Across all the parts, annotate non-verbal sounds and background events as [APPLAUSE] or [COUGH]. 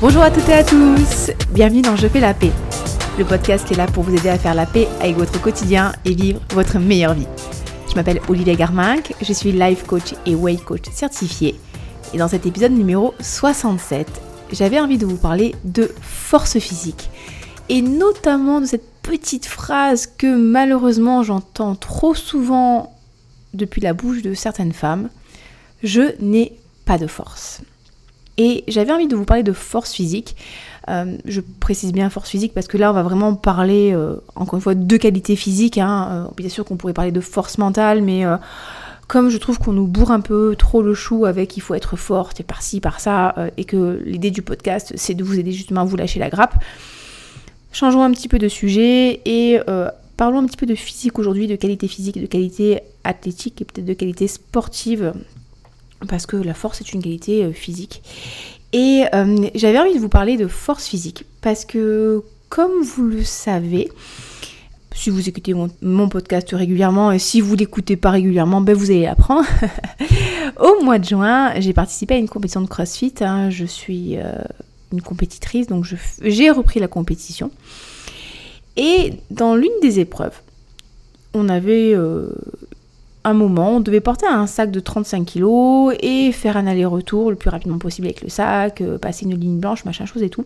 Bonjour à toutes et à tous, bienvenue dans Je fais la paix, le podcast qui est là pour vous aider à faire la paix avec votre quotidien et vivre votre meilleure vie. Je m'appelle Olivier Garminck, je suis life coach et weight coach certifié. Et dans cet épisode numéro 67, j'avais envie de vous parler de force physique. Et notamment de cette petite phrase que malheureusement j'entends trop souvent depuis la bouche de certaines femmes. Je n'ai pas de force. Et j'avais envie de vous parler de force physique. Euh, je précise bien force physique parce que là, on va vraiment parler, euh, encore une fois, de qualité physique. Hein. Euh, bien sûr qu'on pourrait parler de force mentale, mais comme je trouve qu'on nous bourre un peu trop le chou avec il faut être forte et par-ci, par-ça, et que l'idée du podcast, c'est de vous aider justement à vous lâcher la grappe, changeons un petit peu de sujet et parlons un petit peu de physique aujourd'hui, de qualité physique, de qualité athlétique et peut-être de qualité sportive parce que la force est une qualité euh, physique. Et euh, j'avais envie de vous parler de force physique, parce que comme vous le savez, si vous écoutez mon, podcast régulièrement, et si vous l'écoutez pas régulièrement, ben vous allez l'apprendre. [LAUGHS] Au mois de juin, j'ai participé à une compétition de CrossFit. Hein. je suis euh, une compétitrice, donc j'ai repris la compétition. Et dans l'une des épreuves, on avait moment, on devait porter un sac de 35 kg et faire un aller-retour le plus rapidement possible avec le sac, euh, passer une ligne blanche, machin chose et tout.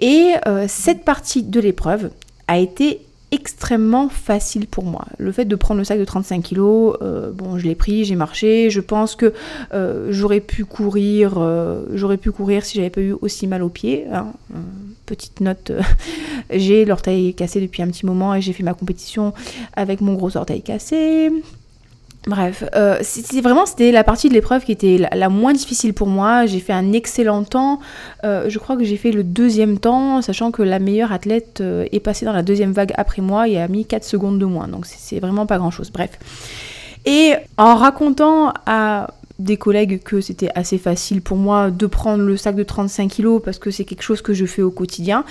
Et euh, cette partie de l'épreuve a été extrêmement facile pour moi. Le fait de prendre le sac de 35 kg, euh, bon, je l'ai pris, j'ai marché. Je pense que j'aurais pu courir, j'aurais pu courir si j'avais pas eu aussi mal aux pieds. Hein. Petite note, [LAUGHS] j'ai l'orteil cassé depuis un petit moment et j'ai fait ma compétition avec mon gros orteil cassé. Bref, euh, c'est vraiment c'était la partie de l'épreuve qui était la, moins difficile pour moi. J'ai fait un excellent temps. Euh, je crois que j'ai fait le deuxième temps, sachant que la meilleure athlète euh, est passée dans la deuxième vague après moi et a mis 4 secondes de moins. Donc c'est vraiment pas grand chose. Bref. Et en racontant à des collègues que c'était assez facile pour moi de prendre le sac de 35 kg parce que c'est quelque chose que je fais au quotidien.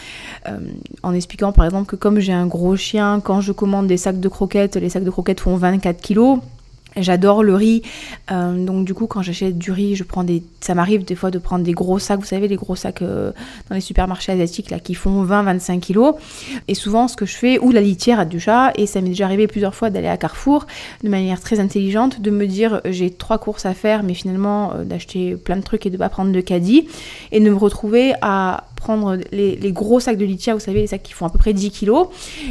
en expliquant par exemple que comme j'ai un gros chien, quand je commande des sacs de croquettes, les sacs de croquettes font 24 kg. J'adore le riz, euh, donc du coup quand j'achète du riz, je prends des, ça m'arrive des fois de prendre des gros sacs, vous savez les gros sacs euh, dans les supermarchés asiatiques là qui font 20-25 kilos. Et souvent ce que je fais, ou la litière à du chat, et ça m'est déjà arrivé plusieurs fois d'aller à Carrefour de manière très intelligente, de me dire j'ai trois courses à faire, mais finalement euh, d'acheter plein de trucs et de pas prendre de caddie, et de me retrouver à prendre les, les, gros sacs de litière, vous savez les sacs qui font à peu près 10 kilos,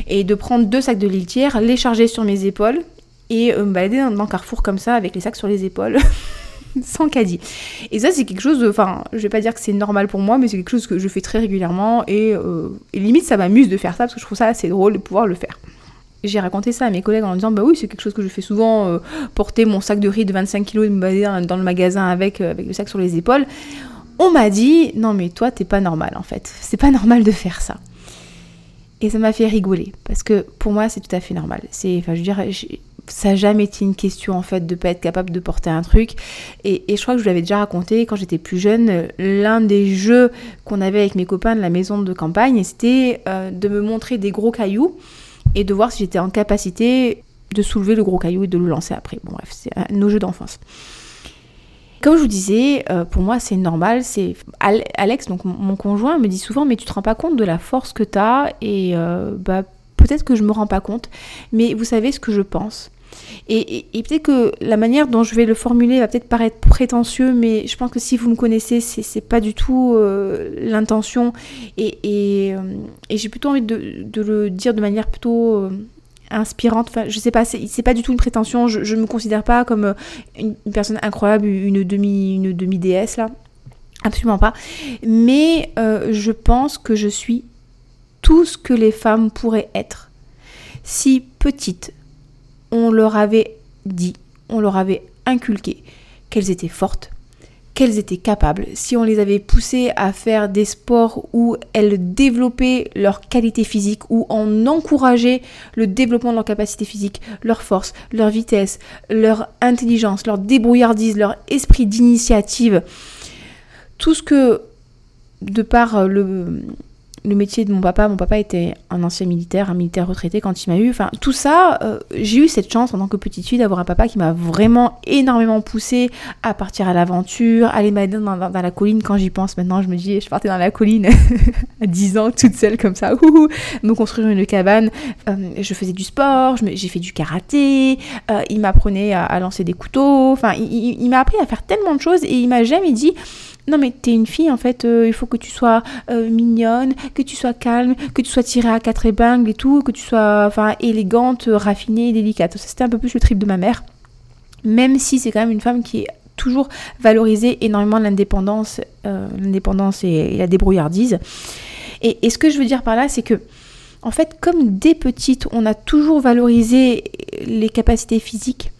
et de prendre deux sacs de litière, les charger sur mes épaules et euh, me balader dans, Carrefour comme ça avec les sacs sur les épaules. [LAUGHS] sans caddie. Et ça, c'est quelque chose de. Enfin, je vais pas dire que c'est normal pour moi, mais c'est quelque chose que je fais très régulièrement. Et, euh, limite, ça m'amuse de faire ça parce que je trouve ça assez drôle de pouvoir le faire. J'ai raconté ça à mes collègues en disant Bah oui, c'est quelque chose que je fais souvent, euh, porter mon sac de riz de 25 kg et me balader dans le magasin avec, avec le sac sur les épaules. On m'a dit Non, mais toi, t'es pas normal en fait. C'est pas normal de faire ça. Et ça m'a fait rigoler parce que pour moi, c'est tout à fait normal. C'est, enfin, je veux dire, ça n'a jamais été une question en fait de pas être capable de porter un truc. Et, je crois que je vous l'avais déjà raconté quand j'étais plus jeune, l'un des jeux qu'on avait avec mes copains de la maison de campagne, c'était euh, de me montrer des gros cailloux et de voir si j'étais en capacité de soulever le gros caillou et de le lancer après. Bon bref, c'est nos jeux d'enfance. Comme je vous disais, euh, pour moi c'est normal, c'est Alex, donc mon conjoint, me dit souvent mais tu te rends pas compte de la force que tu as et euh, bah peut-être que je me rends pas compte, mais vous savez ce que je pense. Et, peut-être que la manière dont je vais le formuler va peut-être paraître prétentieux, mais je pense que si vous me connaissez, c'est pas du tout euh, l'intention. Et, euh, et j'ai plutôt envie de, de, le dire de manière plutôt euh, inspirante. Enfin, je sais pas, c'est pas du tout une prétention. Je, ne me considère pas comme une, personne incroyable, une demi, une demi déesse là. Absolument pas. Mais je pense que je suis tout ce que les femmes pourraient être. Si petite, on leur avait dit, on leur avait inculqué qu'elles étaient fortes, qu'elles étaient capables, si on les avait poussées à faire des sports où elles développaient leur qualité physique, où on encourageait le développement de leur capacité physique, leur force, leur vitesse, leur intelligence, leur débrouillardise, leur esprit d'initiative, tout ce que, de par le, le métier de mon papa. Mon papa était un ancien militaire, un militaire retraité quand il m'a eu. Enfin, tout ça, euh, j'ai eu cette chance en tant que petite fille d'avoir un papa qui m'a vraiment énormément poussé à partir à l'aventure, aller m'aider dans, la colline. Quand j'y pense maintenant, je me dis, je partais dans la colline [LAUGHS] à 10 ans, toute seule comme ça, ouh, me construire une cabane. Euh, je faisais du sport, j'ai fait du karaté, euh, il m'apprenait à, à, lancer des couteaux. Enfin, il, il m'a appris à faire tellement de choses et il m'a jamais dit non mais t'es une fille en fait, euh, il faut que tu sois euh, mignonne, que tu sois calme, que tu sois tirée à quatre épingles et tout, que tu sois enfin élégante, raffinée, délicate. Ça c'était un peu plus le trip de ma mère. Même si c'est quand même une femme qui est toujours valorisé énormément l'indépendance, euh, l'indépendance et, la débrouillardise. Et, ce que je veux dire par là, c'est que en fait, comme dès petite, on a toujours valorisé les capacités physiques,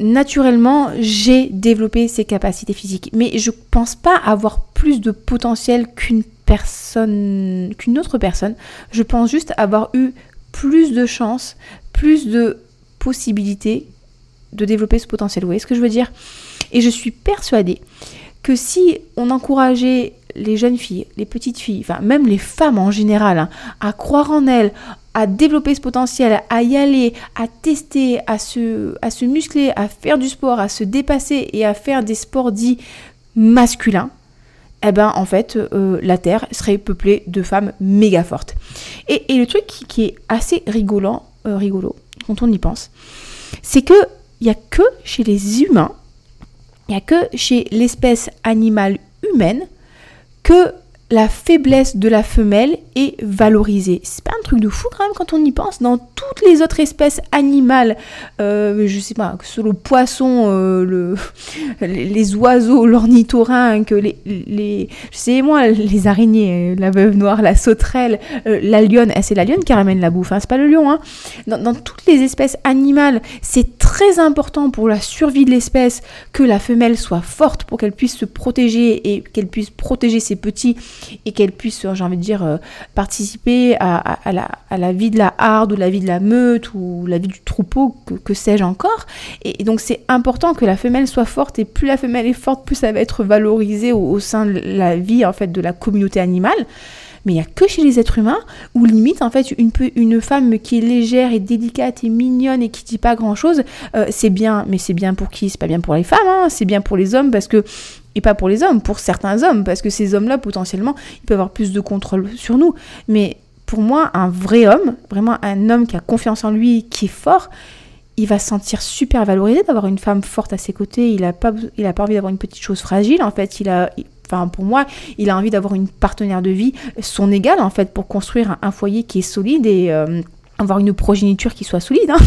naturellement, j'ai développé ces capacités physiques. Mais je pense pas avoir plus de potentiel qu'une personne, qu'une autre personne. Je pense juste avoir eu plus de chance, plus de possibilités de développer ce potentiel. Vous voyez ce que je veux dire? Et je suis persuadée que si on encourageait les jeunes filles, les petites filles, enfin même les femmes en général, hein, à croire en elles, à développer ce potentiel, à y aller, à tester, à se, muscler, à faire du sport, à se dépasser et à faire des sports dits masculins, eh ben en fait euh, la Terre serait peuplée de femmes méga fortes. Et, le truc qui, est assez rigolant, euh, rigolo quand on y pense, c'est que il n'y a que chez les humains, il n'y a que chez l'espèce animale humaine que la faiblesse de la femelle est valorisée. C'est pas un truc de fou quand même quand on y pense. Dans toutes les autres espèces animales, euh, je sais pas, que ce soit le poisson, euh, le, [LAUGHS] les, oiseaux, l'ornithorynque, les, les, je sais moi, les araignées, la veuve noire, la sauterelle, euh, la lionne, eh, c'est la lionne qui ramène la bouffe, hein, c'est pas le lion. Hein. Dans, dans toutes les espèces animales, c'est très important pour la survie de l'espèce que la femelle soit forte pour qu'elle puisse se protéger et qu'elle puisse protéger ses petits et qu'elle puisse, j'ai envie de dire, euh, participer à, la, vie de la harde ou la vie de la meute ou la vie du troupeau, que, sais-je encore. Et, donc c'est important que la femelle soit forte et plus la femelle est forte, plus ça va être valorisé au, sein de la vie en fait de la communauté animale mais il n'y a que chez les êtres humains où limite en fait une, femme qui est légère et délicate et mignonne et qui dit pas grand chose, euh, c'est bien, mais c'est bien pour qui? C'est pas bien pour les femmes, hein, c'est bien pour les hommes parce que et pas pour les hommes, pour certains hommes, parce que ces hommes-là, potentiellement, ils peuvent avoir plus de contrôle sur nous. Mais pour moi, un vrai homme, vraiment un homme qui a confiance en lui, qui est fort, il va se sentir super valorisé d'avoir une femme forte à ses côtés. Il n'a pas, a pas envie d'avoir une petite chose fragile, en fait. Il a, enfin, pour moi, il a envie d'avoir une partenaire de vie, son égal, en fait, pour construire un, foyer qui est solide et euh, avoir une progéniture qui soit solide. Hein.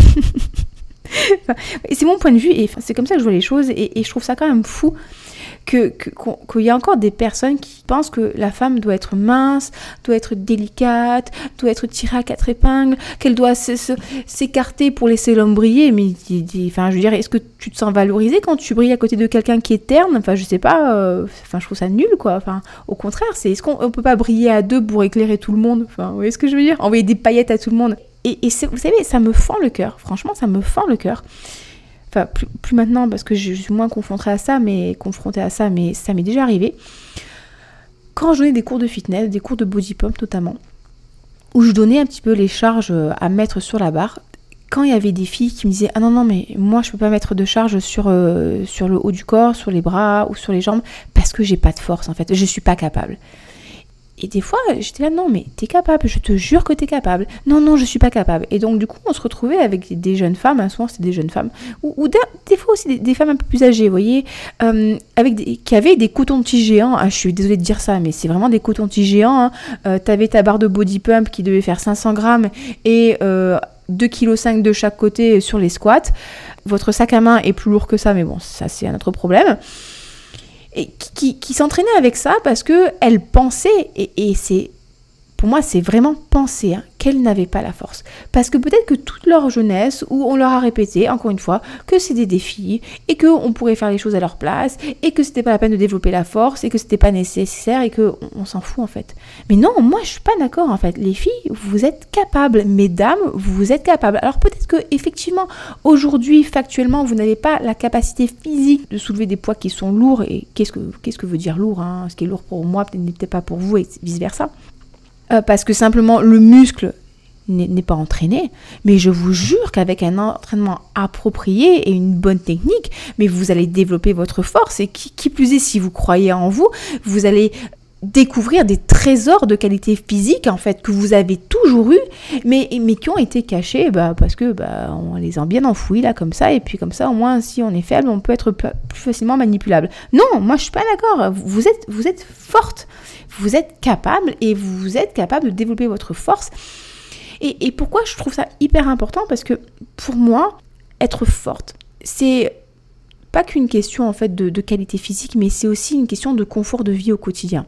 [LAUGHS] c'est mon point de vue et c'est comme ça que je vois les choses et je trouve ça quand même fou qu'il y a encore des personnes qui pensent que la femme doit être mince, doit être délicate, doit être tirée à quatre épingles, qu'elle doit s'écarter pour laisser l'homme briller. Mais enfin, je veux dire, est-ce que tu te sens valorisé quand tu brilles à côté de quelqu'un qui est terne? Enfin, je sais pas. Euh, enfin, je trouve ça nul, quoi. Enfin, au contraire, c'est est-ce qu'on peut pas briller à deux pour éclairer tout le monde? Enfin, ce que je veux dire? Envoyer des paillettes à tout le monde. Et, et vous savez, ça me fend le cœur. Franchement, ça me fend le cœur plus, maintenant parce que je suis moins confrontée à ça, mais confrontée à ça, mais ça m'est déjà arrivé. Quand je donnais des cours de fitness, des cours de body pump notamment, où je donnais un petit peu les charges euh, à mettre sur la barre, quand il y avait des filles qui me disaient ah non non mais moi je peux pas mettre de charge sur euh, sur le haut du corps, sur les bras ou sur les jambes parce que j'ai pas de force en fait, je suis pas capable. Et des fois, j'étais là, non, mais t'es capable, je te jure que t'es capable. Non, non, je suis pas capable. Et donc, du coup, on se retrouvait avec des jeunes femmes, hein, souvent c'était des jeunes femmes, ou, des, fois aussi des, femmes un peu plus âgées, vous voyez, euh, avec qui avaient des cotons-tiges géants. Ah, je suis désolée de dire ça, mais c'est vraiment des cotons-tiges géants. Hein. Euh, t'avais ta barre de body pump qui devait faire 500 grammes et euh, 2,5 kg de chaque côté sur les squats. Votre sac à main est plus lourd que ça, mais bon, ça c'est un autre problème qui, s'entraînait avec ça parce que elle pensait, et, et c'est pour moi, c'est vraiment penser hein, qu'elles n'avaient pas la force. Parce que peut-être que toute leur jeunesse, où on leur a répété, encore une fois, que c'est des défis, et qu'on pourrait faire les choses à leur place, et que c'était pas la peine de développer la force, et que c'était pas nécessaire, et qu'on on, s'en fout en fait. Mais non, moi je suis pas d'accord en fait. Les filles, vous êtes capables, mesdames, vous êtes capables. Alors peut-être que effectivement, aujourd'hui, factuellement, vous n'avez pas la capacité physique de soulever des poids qui sont lourds, et qu'est-ce que, veut dire lourd hein? Ce qui est lourd pour moi, peut-être pas pour vous, et vice-versa. Euh, parce que simplement le muscle n'est pas entraîné, mais je vous jure qu'avec un entraînement approprié et une bonne technique, mais vous allez développer votre force. Et qui, qui plus est si vous croyez en vous, vous allez découvrir des trésors de qualité physique en fait que vous avez toujours eu mais, mais qui ont été cachés bah, parce que bah, on les a bien enfouis là comme ça et puis comme ça au moins si on est faible on peut être plus facilement manipulable. Non moi je suis pas d'accord. Vous êtes vous êtes forte. Vous êtes capable et vous êtes capable de développer votre force. Et, pourquoi je trouve ça hyper important? Parce que pour moi être forte c'est pas qu'une question en fait de, de qualité physique mais c'est aussi une question de confort de vie au quotidien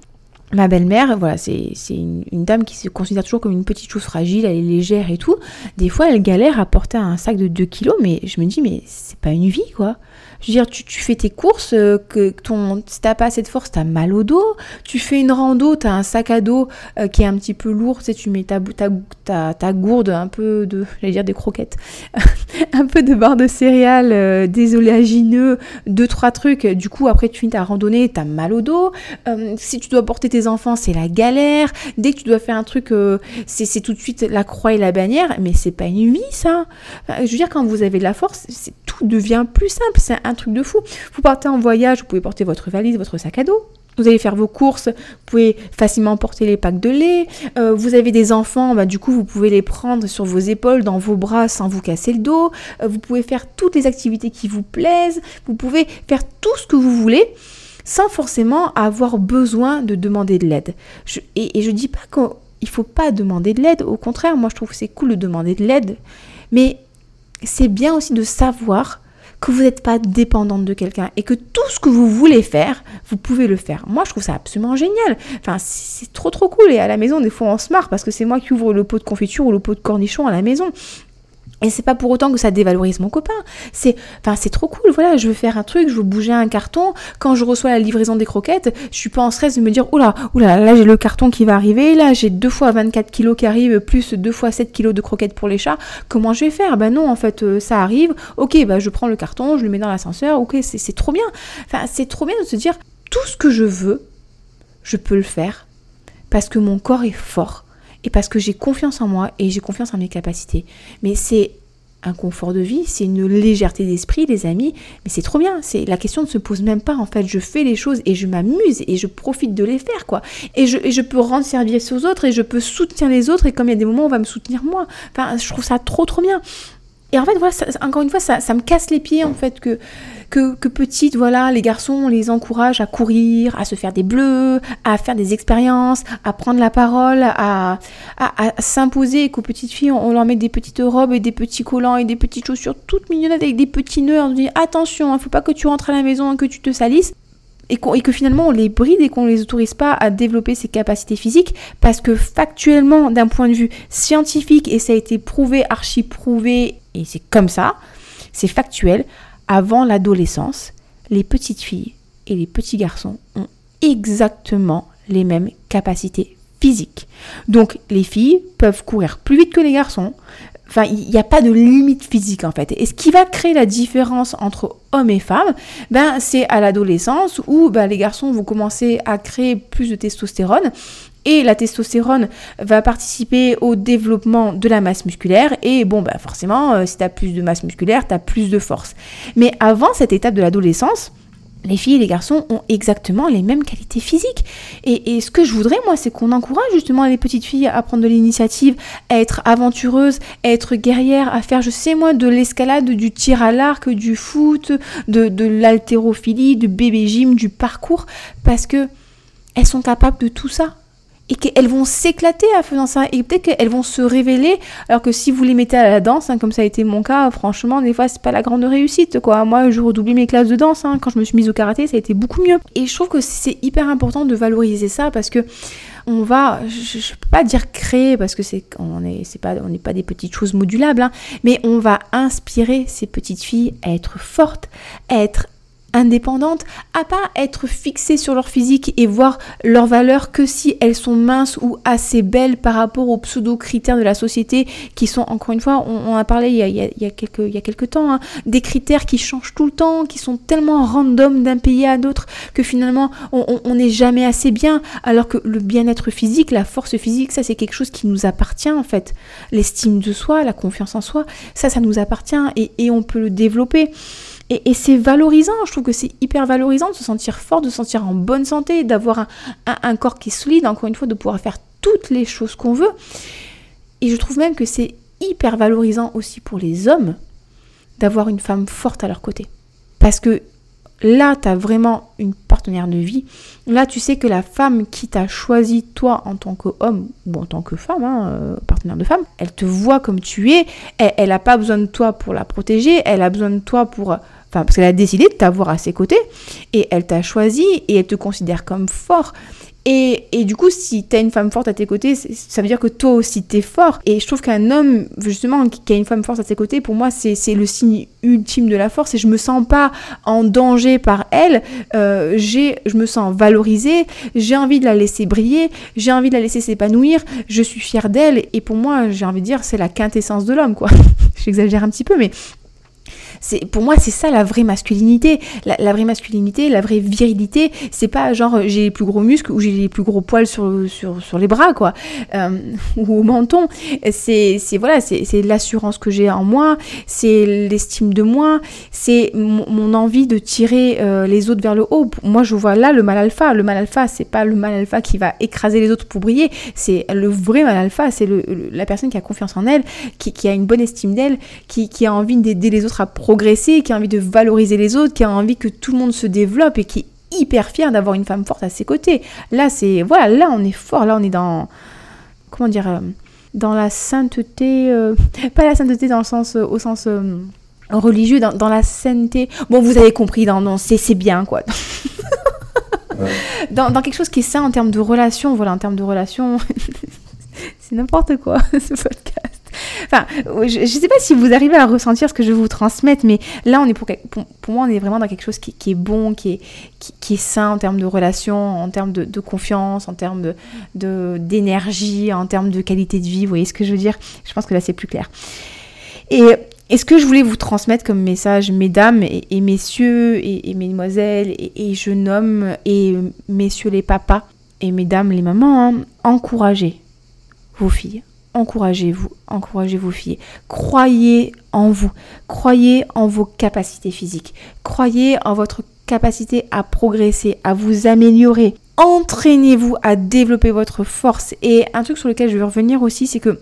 Ma belle-mère, voilà, c'est une, dame qui se considère toujours comme une petite chose fragile, elle est légère et tout. Des fois, elle galère à porter un sac de 2 kilos, mais je me dis, mais c'est pas une vie, quoi. Je veux dire, tu, fais tes courses, euh, que ton, si t'as pas assez de force, t'as mal au dos. Tu fais une rando, t'as un sac à dos euh, qui est un petit peu lourd, tu sais, tu mets ta, ta, ta, gourde, un peu de, j'allais dire des croquettes, [LAUGHS] un peu de barre de céréales, euh, des oléagineux, deux, trois trucs. Du coup, après, tu finis ta randonnée, t'as mal au dos. si tu dois porter tes enfants, c'est la galère. Dès que tu dois faire un truc, c'est tout de suite la croix et la bannière. Mais c'est pas une vie, ça. je veux dire, quand vous avez de la force, tout devient plus simple. C'est un truc de fou. Vous partez en voyage, vous pouvez porter votre valise, votre sac à dos. Vous allez faire vos courses, vous pouvez facilement porter les packs de lait. Euh, vous avez des enfants, bah, du coup vous pouvez les prendre sur vos épaules, dans vos bras sans vous casser le dos. Euh, vous pouvez faire toutes les activités qui vous plaisent. Vous pouvez faire tout ce que vous voulez sans forcément avoir besoin de demander de l'aide. et, et je dis pas qu'il faut pas demander de l'aide. Au contraire, moi je trouve que c'est cool de demander de l'aide. Mais c'est bien aussi de savoir que vous n'êtes pas dépendante de quelqu'un et que tout ce que vous voulez faire, vous pouvez le faire. Moi, je trouve ça absolument génial. Enfin, c'est trop trop cool. Et à la maison, des fois, on se marre parce que c'est moi qui ouvre le pot de confiture ou le pot de cornichon à la maison. Et c'est pas pour autant que ça dévalorise mon copain. C'est, enfin, c'est trop cool. Voilà, je veux faire un truc, je veux bouger un carton. Quand je reçois la livraison des croquettes, je suis pas en stress de me dire, oula, oula, là j'ai le carton qui va arriver, là j'ai deux fois 24 kilos qui arrivent, plus deux fois 7 kilos de croquettes pour les chats. Comment je vais faire? Ben non, en fait, euh, ça arrive. Ok, bah je prends le carton, je le mets dans l'ascenseur. Ok, c'est, c'est trop bien. Enfin, c'est trop bien de se dire, tout ce que je veux, je peux le faire parce que mon corps est fort et parce que j'ai confiance en moi et j'ai confiance en mes capacités. Mais c'est un confort de vie, c'est une légèreté d'esprit, les amis, mais c'est trop bien. C'est la question ne se pose même pas en fait. Je fais les choses et je m'amuse et je profite de les faire quoi. Et je, peux rendre service aux autres et je peux soutenir les autres et comme il y a des moments où on va me soutenir moi. Enfin, je trouve ça trop trop bien. Et en fait, voilà, encore une fois, ça, me casse les pieds, en fait, que, que, que petite, voilà, les garçons, on les encourage à courir, à se faire des bleus, à faire des expériences, à prendre la parole, à, à, s'imposer, qu'aux petites filles, on, leur met des petites robes et des petits collants et des petites chaussures toutes mignonnettes avec des petits nœuds. On dit, attention, il hein, faut pas que tu rentres à la maison et que tu te salisses et, que finalement on les bride et qu'on ne les autorise pas à développer ses capacités physiques parce que factuellement d'un point de vue scientifique et ça a été prouvé, archi prouvé et c'est comme ça, c'est factuel, avant l'adolescence, les petites filles et les petits garçons ont exactement les mêmes capacités physiques. Donc les filles peuvent courir plus vite que les garçons, Enfin, il n'y a pas de limite physique en fait. Et ce qui va créer la différence entre hommes et femmes, ben, c'est à l'adolescence où ben, les garçons vont commencer à créer plus de testostérone. Et la testostérone va participer au développement de la masse musculaire. Et bon, ben forcément, euh, si tu as plus de masse musculaire, tu as plus de force. Mais avant cette étape de l'adolescence, les filles et les garçons ont exactement les mêmes qualités physiques. Et, ce que je voudrais, moi, c'est qu'on encourage justement les petites filles à prendre de l'initiative, à être aventureuses, à être guerrières, à faire, je sais moi, de l'escalade, du tir à l'arc, du foot, de, de l'haltérophilie, du bébé gym, du parcours, parce que elles sont capables de tout ça et qu'elles vont s'éclater en faisant ça et peut-être qu'elles vont se révéler. Alors que si vous les mettez à la danse hein, comme ça a été mon cas franchement des fois c'est pas la grande réussite quoi. Moi je redoublais mes classes de danse hein. quand je me suis mise au karaté ça a été beaucoup mieux. Et je trouve que c'est hyper important de valoriser ça parce que on va, je, ne peux pas dire créer parce que c'est on est c'est pas on n'est pas des petites choses modulables, hein, mais on va inspirer ces petites filles à être fortes, à être indépendantes, à pas être fixées sur leur physique et voir leur valeur que si elles sont minces ou assez belles par rapport aux pseudo-critères de la société qui sont, encore une fois, on, a parlé il y a, quelques, il y a quelques temps, hein, des critères qui changent tout le temps, qui sont tellement random d'un pays à l'autre que finalement on n'est jamais assez bien, alors que le bien-être physique, la force physique, ça c'est quelque chose qui nous appartient en fait. L'estime de soi, la confiance en soi, ça, ça nous appartient et, on peut le développer. Et, c'est valorisant, je trouve que c'est hyper valorisant de se sentir fort, de se sentir en bonne santé, d'avoir un, corps qui est solide, encore une fois, de pouvoir faire toutes les choses qu'on veut. Et je trouve même que c'est hyper valorisant aussi pour les hommes d'avoir une femme forte à leur côté. Parce que là, tu as vraiment une partenaire de vie. Là, tu sais que la femme qui t'a choisi, toi, en tant qu'homme ou en tant que femme, hein, euh, partenaire de femme, elle te voit comme tu es. Elle n'a pas besoin de toi pour la protéger. Elle a besoin de toi pour. Parce qu'elle a décidé de t'avoir à ses côtés. Et elle t'a choisi et elle te considère comme fort. Et, du coup, si t'as une femme forte à tes côtés, ça veut dire que toi aussi t'es fort. Et je trouve qu'un homme, justement, qui a une femme forte à ses côtés, pour moi, c'est le signe ultime de la force. Et je me sens pas en danger par elle. Euh, je me sens valorisée. J'ai envie de la laisser briller. J'ai envie de la laisser s'épanouir. Je suis fière d'elle. Et pour moi, j'ai envie de dire, c'est la quintessence de l'homme, quoi. [LAUGHS] J'exagère un petit peu, mais pour moi c'est ça la vraie masculinité. La, vraie masculinité, la vraie virilité, c'est pas genre j'ai les plus gros muscles ou j'ai les plus gros poils sur, sur, sur les bras quoi euh, [LAUGHS] ou au menton. C'est voilà c'est l'assurance que j'ai en moi, c'est l'estime de moi, c'est mon, envie de tirer euh, les autres vers le haut. Moi je vois là le mal alpha. Le mal alpha c'est pas le mal alpha qui va écraser les autres pour briller. C'est le vrai mal alpha. C'est la personne qui a confiance en elle, qui, qui a une bonne estime d'elle, qui, qui a envie d'aider les autres à progresser, qui a envie de valoriser les autres, qui a envie que tout le monde se développe et qui est hyper fier d'avoir une femme forte à ses côtés. Là, c'est voilà, là on est fort, là on est dans comment dire euh, dans la sainteté, euh, [LAUGHS] pas la sainteté dans le sens au sens euh, religieux, dans, la sainteté. Bon, vous avez compris, dans, c'est bien quoi. [LAUGHS] dans, dans, quelque chose qui est sain en termes de relation, voilà, en termes de relation, [LAUGHS] c'est n'importe quoi. Enfin, je ne sais pas si vous arrivez à ressentir ce que je vous transmettre, mais là, on est pour, pour, moi, on est vraiment dans quelque chose qui, est bon, qui est, qui, est sain en termes de relations, en termes de, confiance, en termes de, d'énergie, en termes de qualité de vie. Vous voyez ce que je veux dire? Je pense que là, c'est plus clair. Et, est ce que je voulais vous transmettre comme message, mesdames et, messieurs et, mesdemoiselles et, jeunes hommes et messieurs les papas et mesdames les mamans, hein, encouragez vos filles encouragez-vous, encouragez vos filles. Croyez en vous, croyez en vos capacités physiques, croyez en votre capacité à progresser, à vous améliorer. Entraînez-vous à développer votre force. Et un truc sur lequel je veux revenir aussi, c'est que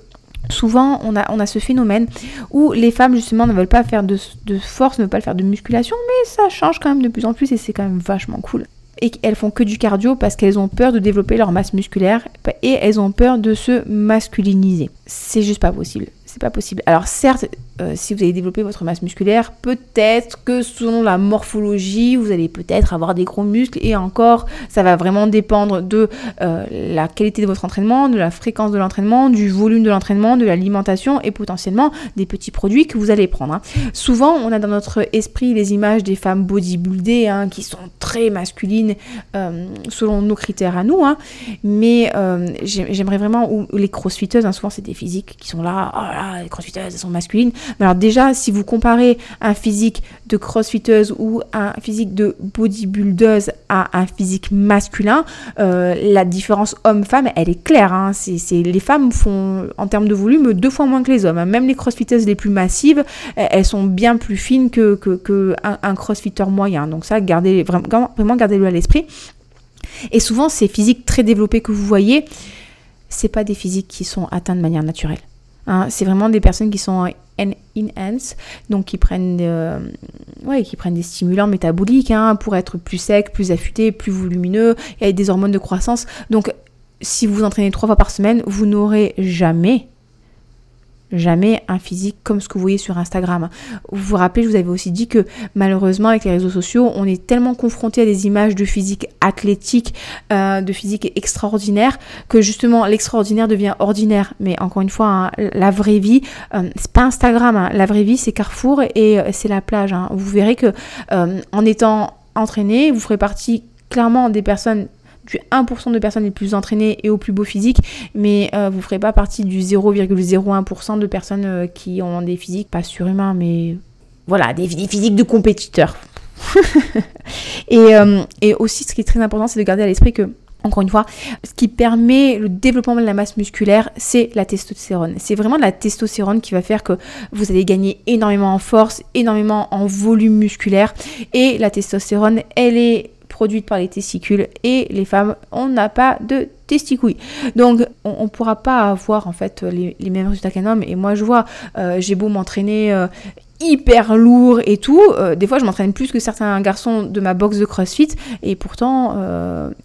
souvent on a, ce phénomène où les femmes justement ne veulent pas faire de, de force, ne veulent pas faire de musculation, mais ça change quand même de plus en plus et c'est quand même vachement cool et qu'elles font que du cardio parce qu'elles ont peur de développer leur masse musculaire et elles ont peur de se masculiniser. C'est juste pas possible. C'est pas possible. Alors certes, euh, si vous allez développer votre masse musculaire, peut-être que selon la morphologie, vous allez peut-être avoir des gros muscles et encore, ça va vraiment dépendre de euh, la qualité de votre entraînement, de la fréquence de l'entraînement, du volume de l'entraînement, de l'alimentation et potentiellement des petits produits que vous allez prendre. Hein. Souvent, on a dans notre esprit les images des femmes bodybuildées hein, qui sont très masculines euh, selon nos critères à nous, hein. mais j'aimerais vraiment, ou les crossfiteuses, souvent c'est des physiques qui sont là, oh là les crossfiteuses, elles sont masculines. Alors déjà, si vous comparez un physique de crossfiteuse ou un physique de bodybuildeuse à un physique masculin, euh, la différence homme-femme, elle est claire. Hein. Les femmes font, en termes de volume, deux fois moins que les hommes. Même les crossfiteuses les plus massives, elles sont bien plus fines que, que, un, crossfitter moyen. Donc ça, gardez, vraiment, vraiment gardez-le à l'esprit. Et souvent, ces physiques très développées que vous voyez, c'est pas des physiques qui sont atteints de manière naturelle. Hein, c'est vraiment des personnes qui sont enhance, donc qui prennent, euh, ouais, qui prennent des stimulants métaboliques hein, pour être plus sec, plus affûté, plus volumineux, et avec des hormones de croissance. Donc, si vous vous entraînez trois fois par semaine, vous n'aurez jamais jamais un physique comme ce que vous voyez sur Instagram. Vous vous rappelez, je vous avais aussi dit que malheureusement avec les réseaux sociaux, on est tellement confronté à des images de physique athlétique, euh, de physique extraordinaire, que justement l'extraordinaire devient ordinaire. Mais encore une fois, hein, la vraie vie, euh, c'est pas Instagram, hein. la vraie vie c'est Carrefour et euh, c'est la plage. Hein. Vous verrez que en étant entraîné, vous ferez partie clairement des personnes du 1% de personnes les plus entraînées et au plus beau physique, mais euh, vous ne ferez pas partie du 0,01% de personnes euh, qui ont des physiques pas surhumains, mais voilà, des, physiques de compétiteurs. [LAUGHS] et, euh, et aussi, ce qui est très important, c'est de garder à l'esprit que encore une fois, ce qui permet le développement de la masse musculaire, c'est la testostérone. C'est vraiment la testostérone qui va faire que vous allez gagner énormément en force, énormément en volume musculaire. Et la testostérone, elle est produite par les testicules et les femmes, on n'a pas de testicouilles. Donc on ne pourra pas avoir en fait les, mêmes résultats qu'un homme. Et moi je vois, euh, j'ai beau m'entraîner euh, hyper lourd et tout, euh, des fois je m'entraîne plus que certains garçons de ma box de CrossFit et pourtant,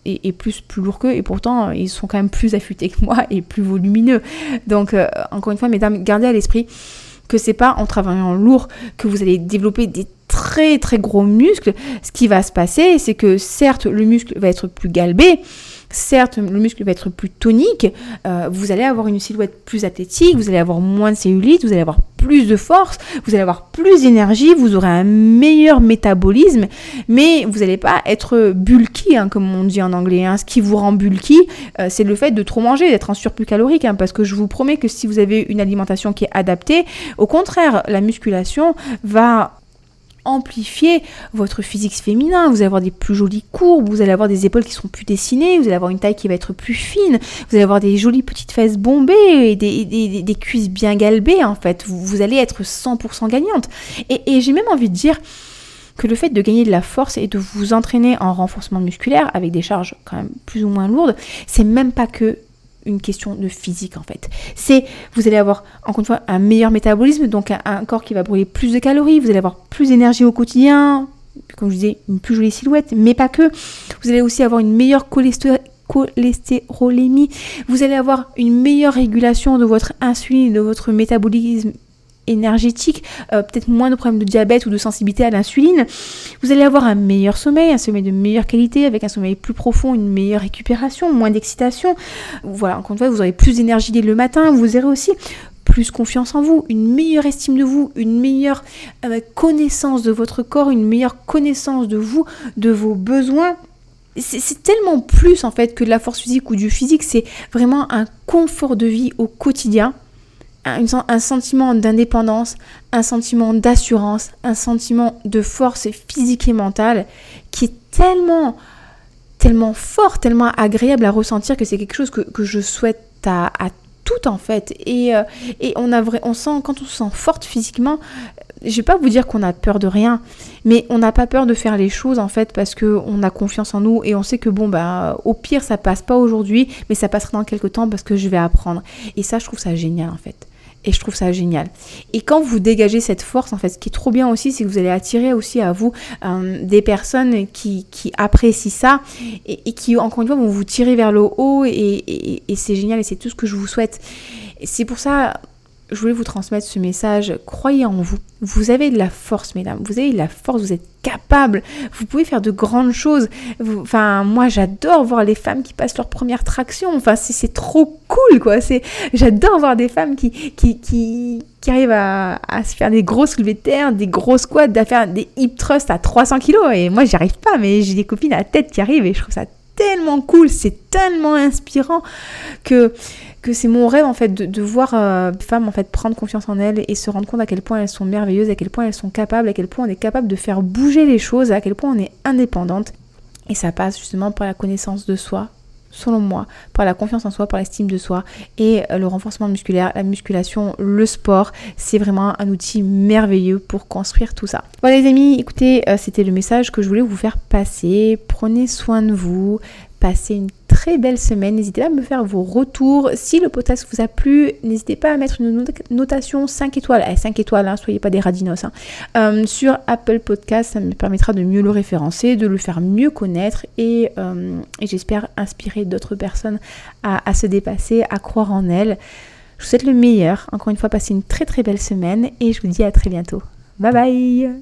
et, plus, plus lourd qu'eux, et pourtant ils sont quand même plus affûtés que moi et plus volumineux. Donc encore une fois mesdames, gardez à l'esprit que c'est pas en travaillant lourd que vous allez développer des très très gros muscles, ce qui va se passer, c'est que certes le muscle va être plus galbé, certes le muscle va être plus tonique, euh, vous allez avoir une silhouette plus athlétique, vous allez avoir moins de cellulite, vous allez avoir plus de force, vous allez avoir plus d'énergie, vous aurez un meilleur métabolisme, mais vous n'allez pas être bulky, hein, comme on dit en anglais. Hein. Ce qui vous rend bulky, euh, c'est le fait de trop manger, d'être en surplus calorique, hein, parce que je vous promets que si vous avez une alimentation qui est adaptée, au contraire, la musculation va amplifier votre physique féminin. Vous allez avoir des plus jolies courbes, vous allez avoir des épaules qui seront plus dessinées, vous allez avoir une taille qui va être plus fine, vous allez avoir des jolies petites fesses bombées et des, cuisses bien galbées en fait. Vous, allez être 100% gagnante. Et, et j'ai même envie de dire que le fait de gagner de la force et de vous entraîner en renforcement musculaire avec des charges quand même plus ou moins lourdes, c'est même pas que une question de physique en fait. C'est, vous allez avoir encore une fois un meilleur métabolisme, donc un, corps qui va brûler plus de calories, vous allez avoir plus d'énergie au quotidien, comme je disais, une plus jolie silhouette, mais pas que. Vous allez aussi avoir une meilleure cholestérolémie, vous allez avoir une meilleure régulation de votre insuline, de votre métabolisme énergétique, euh, peut-être moins de problèmes de diabète ou de sensibilité à l'insuline. Vous allez avoir un meilleur sommeil, un sommeil de meilleure qualité, avec un sommeil plus profond, une meilleure récupération, moins d'excitation. Voilà, encore une fois, vous aurez plus d'énergie dès le matin, vous aurez aussi plus confiance en vous, une meilleure estime de vous, une meilleure euh, connaissance de votre corps, une meilleure connaissance de vous, de vos besoins. C'est tellement plus en fait que de la force physique ou du physique, c'est vraiment un confort de vie au quotidien un, sentiment d'indépendance, un sentiment d'assurance, un sentiment de force physique et mentale qui est tellement, tellement fort, tellement agréable à ressentir que c'est quelque chose que, je souhaite à, à tout en fait. Et, euh, et on, a vrai, on sent, quand on se sent forte physiquement, je vais pas vous dire qu'on a peur de rien, mais on n'a pas peur de faire les choses en fait parce que on a confiance en nous et on sait que bon bah au pire ça passe pas aujourd'hui, mais ça passera dans quelques temps parce que je vais apprendre. Et ça je trouve ça génial en fait. Et je trouve ça génial. Et quand vous dégagez cette force, en fait, ce qui est trop bien aussi, c'est que vous allez attirer aussi à vous euh, des personnes qui, apprécient ça et, qui, encore une fois, vont vous tirer vers le haut. Et c'est génial et c'est tout ce que je vous souhaite. C'est pour ça, je voulais vous transmettre ce message. Croyez en vous. Vous avez de la force, mesdames. Vous avez de la force. Vous êtes capable. Vous pouvez faire de grandes choses. enfin, moi, j'adore voir les femmes qui passent leur première traction. Enfin, c'est trop cool, quoi. J'adore voir des femmes qui, qui, qui, qui arrivent à, se faire des grosses soulevées de terre, des gros squats, à des hip thrusts à 300 kilos. Et moi, j'y arrive pas, mais j'ai des copines à la tête qui arrivent et je trouve ça tellement cool, c'est tellement inspirant que c'est mon rêve en fait de, voir euh, femmes en fait prendre confiance en elles et se rendre compte à quel point elles sont merveilleuses, à quel point elles sont capables, à quel point on est capable de faire bouger les choses, à quel point on est indépendante. Et ça passe justement par la connaissance de soi, selon moi, par la confiance en soi, par l'estime de soi et euh, le renforcement musculaire, la musculation, le sport, c'est vraiment un outil merveilleux pour construire tout ça. Voilà les amis, écoutez, euh, c'était le message que je voulais vous faire passer. Prenez soin de vous, passez une très belle semaine. N'hésitez pas à me faire vos retours. Si le podcast vous a plu, n'hésitez pas à mettre une notation 5 étoiles. 5 eh, étoiles, hein, soyez pas des radinos. Hein. Euh, sur Apple Podcast, ça me permettra de mieux le référencer, de le faire mieux connaître et, euh, j'espère inspirer d'autres personnes à, à se dépasser, à croire en elles. Je vous souhaite le meilleur. Encore une fois, passez une très très belle semaine et je vous dis à très bientôt. Bye bye